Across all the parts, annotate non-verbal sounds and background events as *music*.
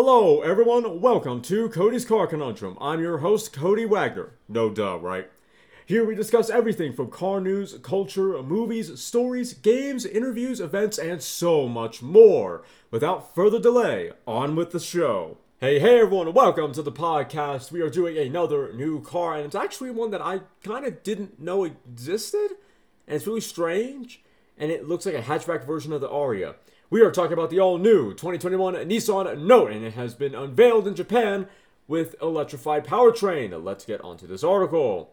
Hello, everyone. Welcome to Cody's Car Conundrum. I'm your host, Cody Wagner. No duh, right? Here we discuss everything from car news, culture, movies, stories, games, interviews, events, and so much more. Without further delay, on with the show. Hey, hey, everyone. Welcome to the podcast. We are doing another new car, and it's actually one that I kind of didn't know existed. And it's really strange, and it looks like a hatchback version of the Ariya. We are talking about the all new 2021 Nissan Note, and it has been unveiled in Japan with electrified powertrain. Let's get onto this article.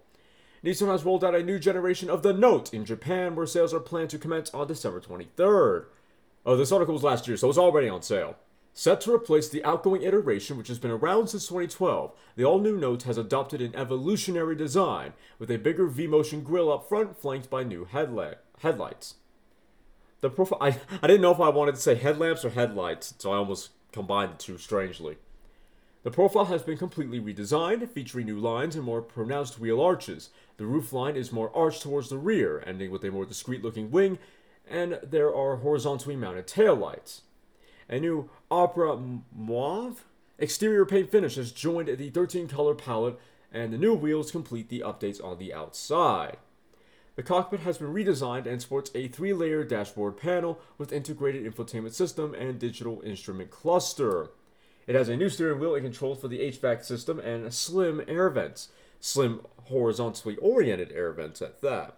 Nissan has rolled out a new generation of the Note in Japan, where sales are planned to commence on December 23rd. Oh, this article was last year, so it's already on sale. Set to replace the outgoing iteration, which has been around since 2012, the all new Note has adopted an evolutionary design with a bigger V motion grille up front, flanked by new headla- headlights. The profile. I, I didn't know if I wanted to say headlamps or headlights, so I almost combined the two strangely. The profile has been completely redesigned, featuring new lines and more pronounced wheel arches. The roof line is more arched towards the rear, ending with a more discreet looking wing, and there are horizontally mounted taillights. A new Opera Mauve exterior paint finish has joined the 13 color palette, and the new wheels complete the updates on the outside. The cockpit has been redesigned and sports a three layer dashboard panel with integrated infotainment system and digital instrument cluster. It has a new steering wheel and controls for the HVAC system and slim air vents, slim horizontally oriented air vents at that,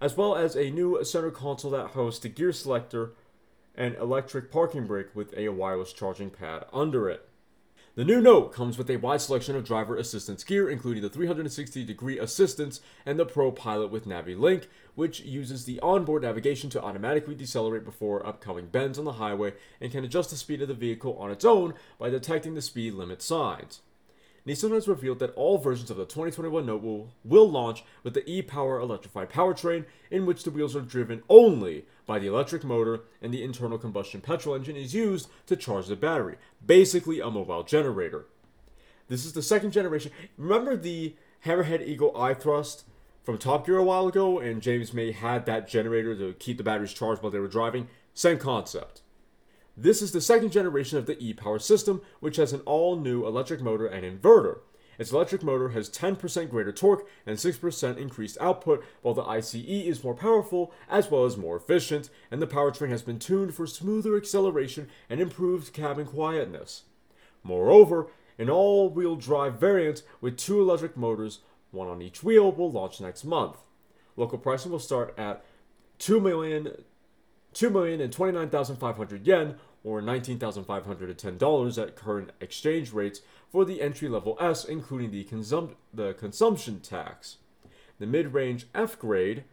as well as a new center console that hosts a gear selector and electric parking brake with a wireless charging pad under it. The new Note comes with a wide selection of driver assistance gear, including the 360 degree assistance and the Pro Pilot with NaviLink, which uses the onboard navigation to automatically decelerate before upcoming bends on the highway and can adjust the speed of the vehicle on its own by detecting the speed limit signs. Nissan has revealed that all versions of the 2021 Note will, will launch with the e-Power electrified powertrain, in which the wheels are driven only by the electric motor and the internal combustion petrol engine is used to charge the battery, basically a mobile generator. This is the second generation. Remember the Hammerhead Eagle i-Thrust from Top Gear a while ago, and James May had that generator to keep the batteries charged while they were driving? Same concept. This is the second generation of the e-Power system, which has an all-new electric motor and inverter. Its electric motor has 10% greater torque and 6% increased output, while the ICE is more powerful as well as more efficient, and the powertrain has been tuned for smoother acceleration and improved cabin quietness. Moreover, an all-wheel drive variant with two electric motors, one on each wheel, will launch next month. Local pricing will start at 2 million 2,029,500 yen or $19,510 at current exchange rates for the entry level S, including the, consum- the consumption tax. The mid range F grade,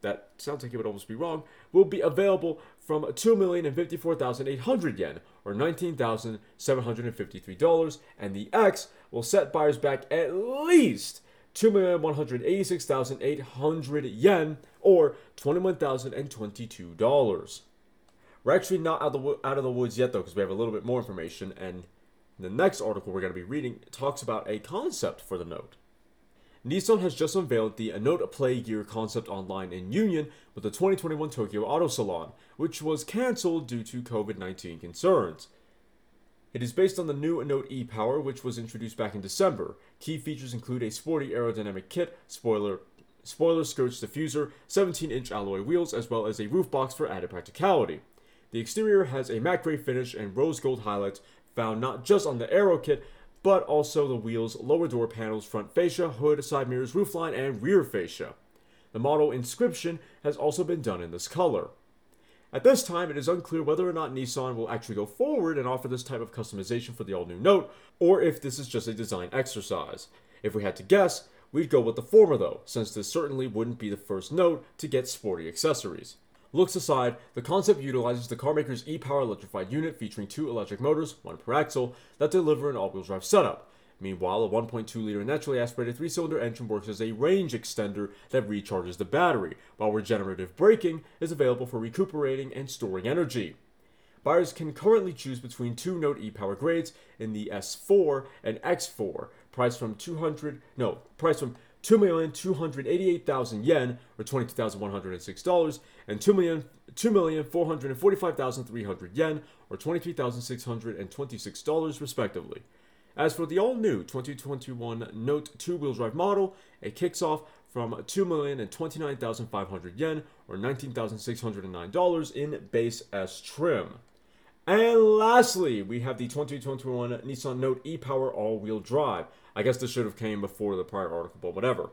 that sounds like it would almost be wrong, will be available from 2,054,800 yen or $19,753, and the X will set buyers back at least 2,186,800 yen or $21,022. We're actually not out of, the, out of the woods yet, though, because we have a little bit more information. And the next article we're going to be reading talks about a concept for the Note. Nissan has just unveiled the Note Play Gear concept online in union with the 2021 Tokyo Auto Salon, which was cancelled due to COVID 19 concerns. It is based on the new Note E Power, which was introduced back in December. Key features include a sporty aerodynamic kit, spoiler spoiler skirts diffuser, 17 inch alloy wheels, as well as a roof box for added practicality. The exterior has a matte gray finish and rose gold highlights found not just on the aero kit, but also the wheels, lower door panels, front fascia, hood, side mirrors, roofline, and rear fascia. The model inscription has also been done in this color. At this time, it is unclear whether or not Nissan will actually go forward and offer this type of customization for the all new Note, or if this is just a design exercise. If we had to guess, We'd go with the former though, since this certainly wouldn't be the first Note to get sporty accessories. Looks aside, the concept utilizes the carmaker's e-Power electrified unit featuring two electric motors, one per axle, that deliver an all-wheel drive setup. Meanwhile, a 1.2-liter naturally aspirated three-cylinder engine works as a range extender that recharges the battery, while regenerative braking is available for recuperating and storing energy. Buyers can currently choose between two Note e-Power grades in the S4 and X4, priced from 200 no, priced from 2,288,000 yen, or $22,106, and 2,445,300 yen, or $23,626, respectively. As for the all new 2021 Note 2 wheel drive model, it kicks off from 2,029,500 yen, or $19,609 in base S trim. And lastly, we have the 2021 Nissan Note e-Power all-wheel drive. I guess this should have came before the prior article, but whatever.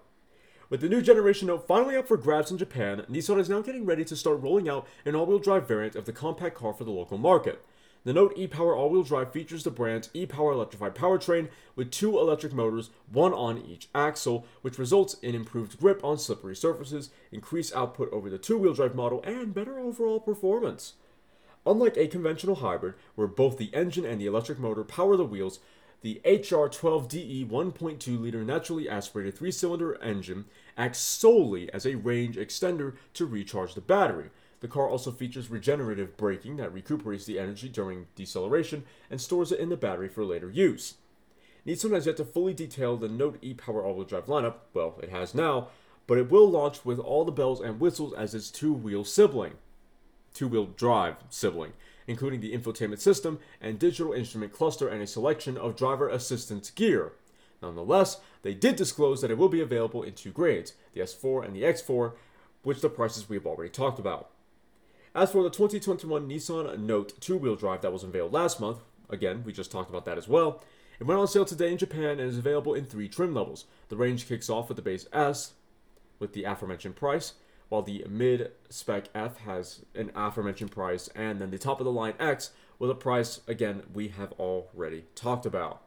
With the new generation Note finally up for grabs in Japan, Nissan is now getting ready to start rolling out an all-wheel drive variant of the compact car for the local market. The Note e-Power all-wheel drive features the brand's e-Power electrified powertrain with two electric motors, one on each axle, which results in improved grip on slippery surfaces, increased output over the two-wheel drive model, and better overall performance. Unlike a conventional hybrid, where both the engine and the electric motor power the wheels, the HR12DE 1.2 liter naturally aspirated three cylinder engine acts solely as a range extender to recharge the battery. The car also features regenerative braking that recuperates the energy during deceleration and stores it in the battery for later use. Nissan has yet to fully detail the Note e Power all wheel drive lineup, well, it has now, but it will launch with all the bells and whistles as its two wheel sibling two wheel drive sibling, including the infotainment system and digital instrument cluster and a selection of driver assistance gear. Nonetheless, they did disclose that it will be available in two grades, the S4 and the X4, which the prices we have already talked about. As for the 2021 Nissan Note two wheel drive that was unveiled last month, again, we just talked about that as well. It went on sale today in Japan and is available in three trim levels. The range kicks off with the base S, with the aforementioned price, while the mid spec F has an aforementioned price, and then the top of the line X with a price, again, we have already talked about.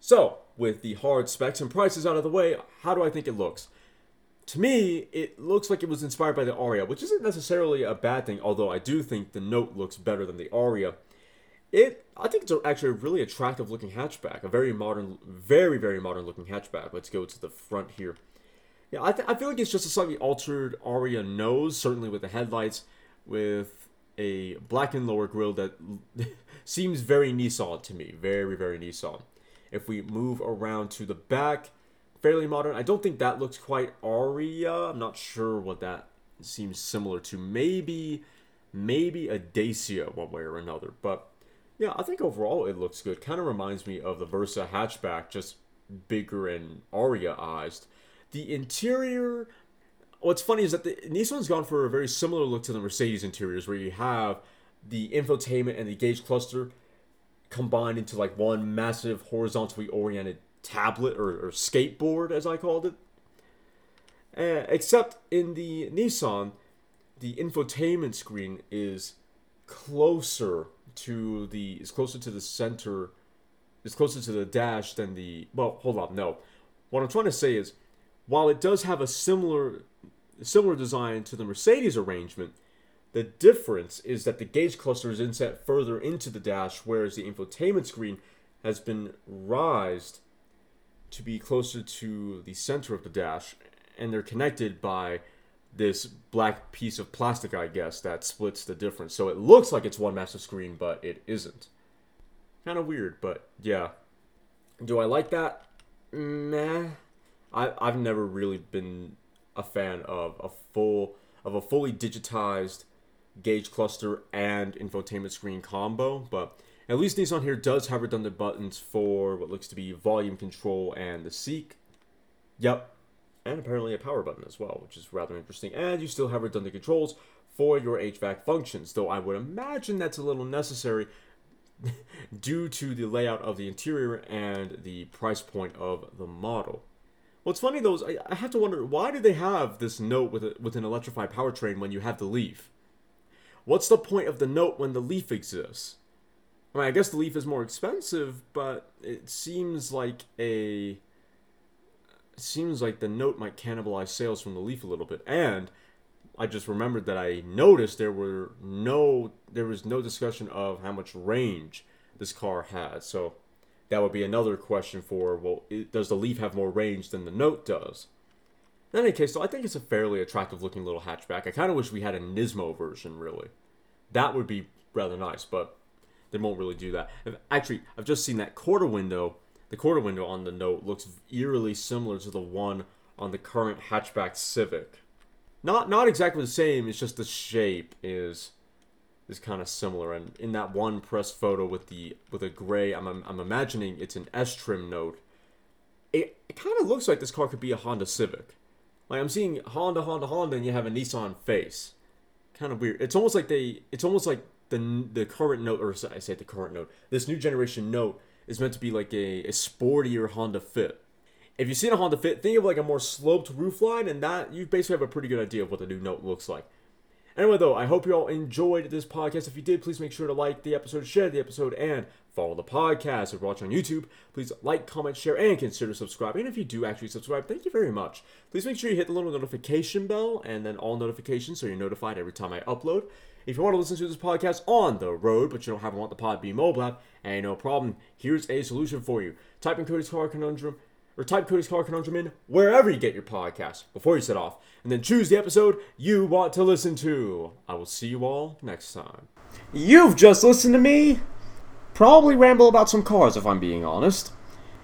So, with the hard specs and prices out of the way, how do I think it looks? To me, it looks like it was inspired by the Ariya, which isn't necessarily a bad thing, although I do think the Note looks better than the Ariya. It, I think it's actually a really attractive looking hatchback, a very modern, very, very modern looking hatchback. Let's go to the front here. Yeah, I, th- I feel like it's just a slightly altered Ariya nose, certainly with the headlights, with a blackened lower grille that *laughs* seems very Nissan to me. Very, very Nissan. If we move around to the back, fairly modern. I don't think that looks quite Ariya. I'm not sure what that seems similar to. Maybe, maybe a Dacia one way or another. But yeah, I think overall it looks good. Kind of reminds me of the Versa hatchback, just bigger and Ariya-ized. The interior, what's funny is that the Nissan's gone for a very similar look to the Mercedes interiors, where you have the infotainment and the gauge cluster combined into like one massive horizontally oriented tablet or, or skateboard, as I called it. Uh, except in the Nissan, the infotainment screen is closer to the is closer to the center is closer to the dash than the well hold on no what i'm trying to say is while it does have a similar similar design to the Mercedes arrangement, the difference is that the gauge cluster is inset further into the dash, whereas the infotainment screen has been raised to be closer to the center of the dash, and they're connected by this black piece of plastic, I guess, that splits the difference. So it looks like it's one massive screen, but it isn't. Kind of weird, but yeah. Do I like that? Nah. I I've never really been a fan of a full of a fully digitized gauge cluster and infotainment screen combo, but at least Nissan here does have redundant buttons for what looks to be volume control and the seek. Yep. And apparently a power button as well, which is rather interesting. And you still have redundant controls for your HVAC functions, though I would imagine that's a little necessary *laughs* due to the layout of the interior and the price point of the model. What's funny though is I, I have to wonder why do they have this note with a, with an electrified powertrain when you have the Leaf? What's the point of the note when the Leaf exists? I mean, I guess the Leaf is more expensive, but it seems like a it seems like the note might cannibalize sales from the Leaf a little bit. And I just remembered that I noticed there were no there was no discussion of how much range this car has. So that would be another question for well, does the Leaf have more range than the Note does? In any case, though, I think it's a fairly attractive looking little hatchback. I kind of wish we had a Nismo version, really. That would be rather nice, but they won't really do that. Actually, I've just seen that quarter window. The quarter window on the Note looks eerily similar to the one on the current hatchback Civic. Not not exactly the same. It's just the shape is is kind of similar. And in that one press photo with the with a gray, I'm I'm imagining it's an S trim note. It, it kind of looks like this car could be a Honda Civic. Like I'm seeing Honda, Honda, Honda, and you have a Nissan face. Kind of weird. It's almost like they. It's almost like the the current note, or I say the current note. This new generation note is meant to be like a, a sportier Honda Fit. If you've seen a Honda Fit, think of like a more sloped roofline, and that you basically have a pretty good idea of what the new Note looks like. Anyway, though, I hope you all enjoyed this podcast. If you did, please make sure to like the episode, share the episode, and follow the podcast. If you're watching on YouTube, please like, comment, share, and consider subscribing. And if you do actually subscribe, thank you very much. Please make sure you hit the little notification bell and then all notifications so you're notified every time I upload. If you want to listen to this podcast on the road, but you don't to want the Podbean mobile app, ain't no problem. Here's a solution for you. Type in Cody's Car Conundrum or type Cody's Car Conundrum in wherever you get your podcast before you set off, and then choose the episode you want to listen to. I will see you all next time. You've just listened to me probably ramble about some cars if I'm being honest.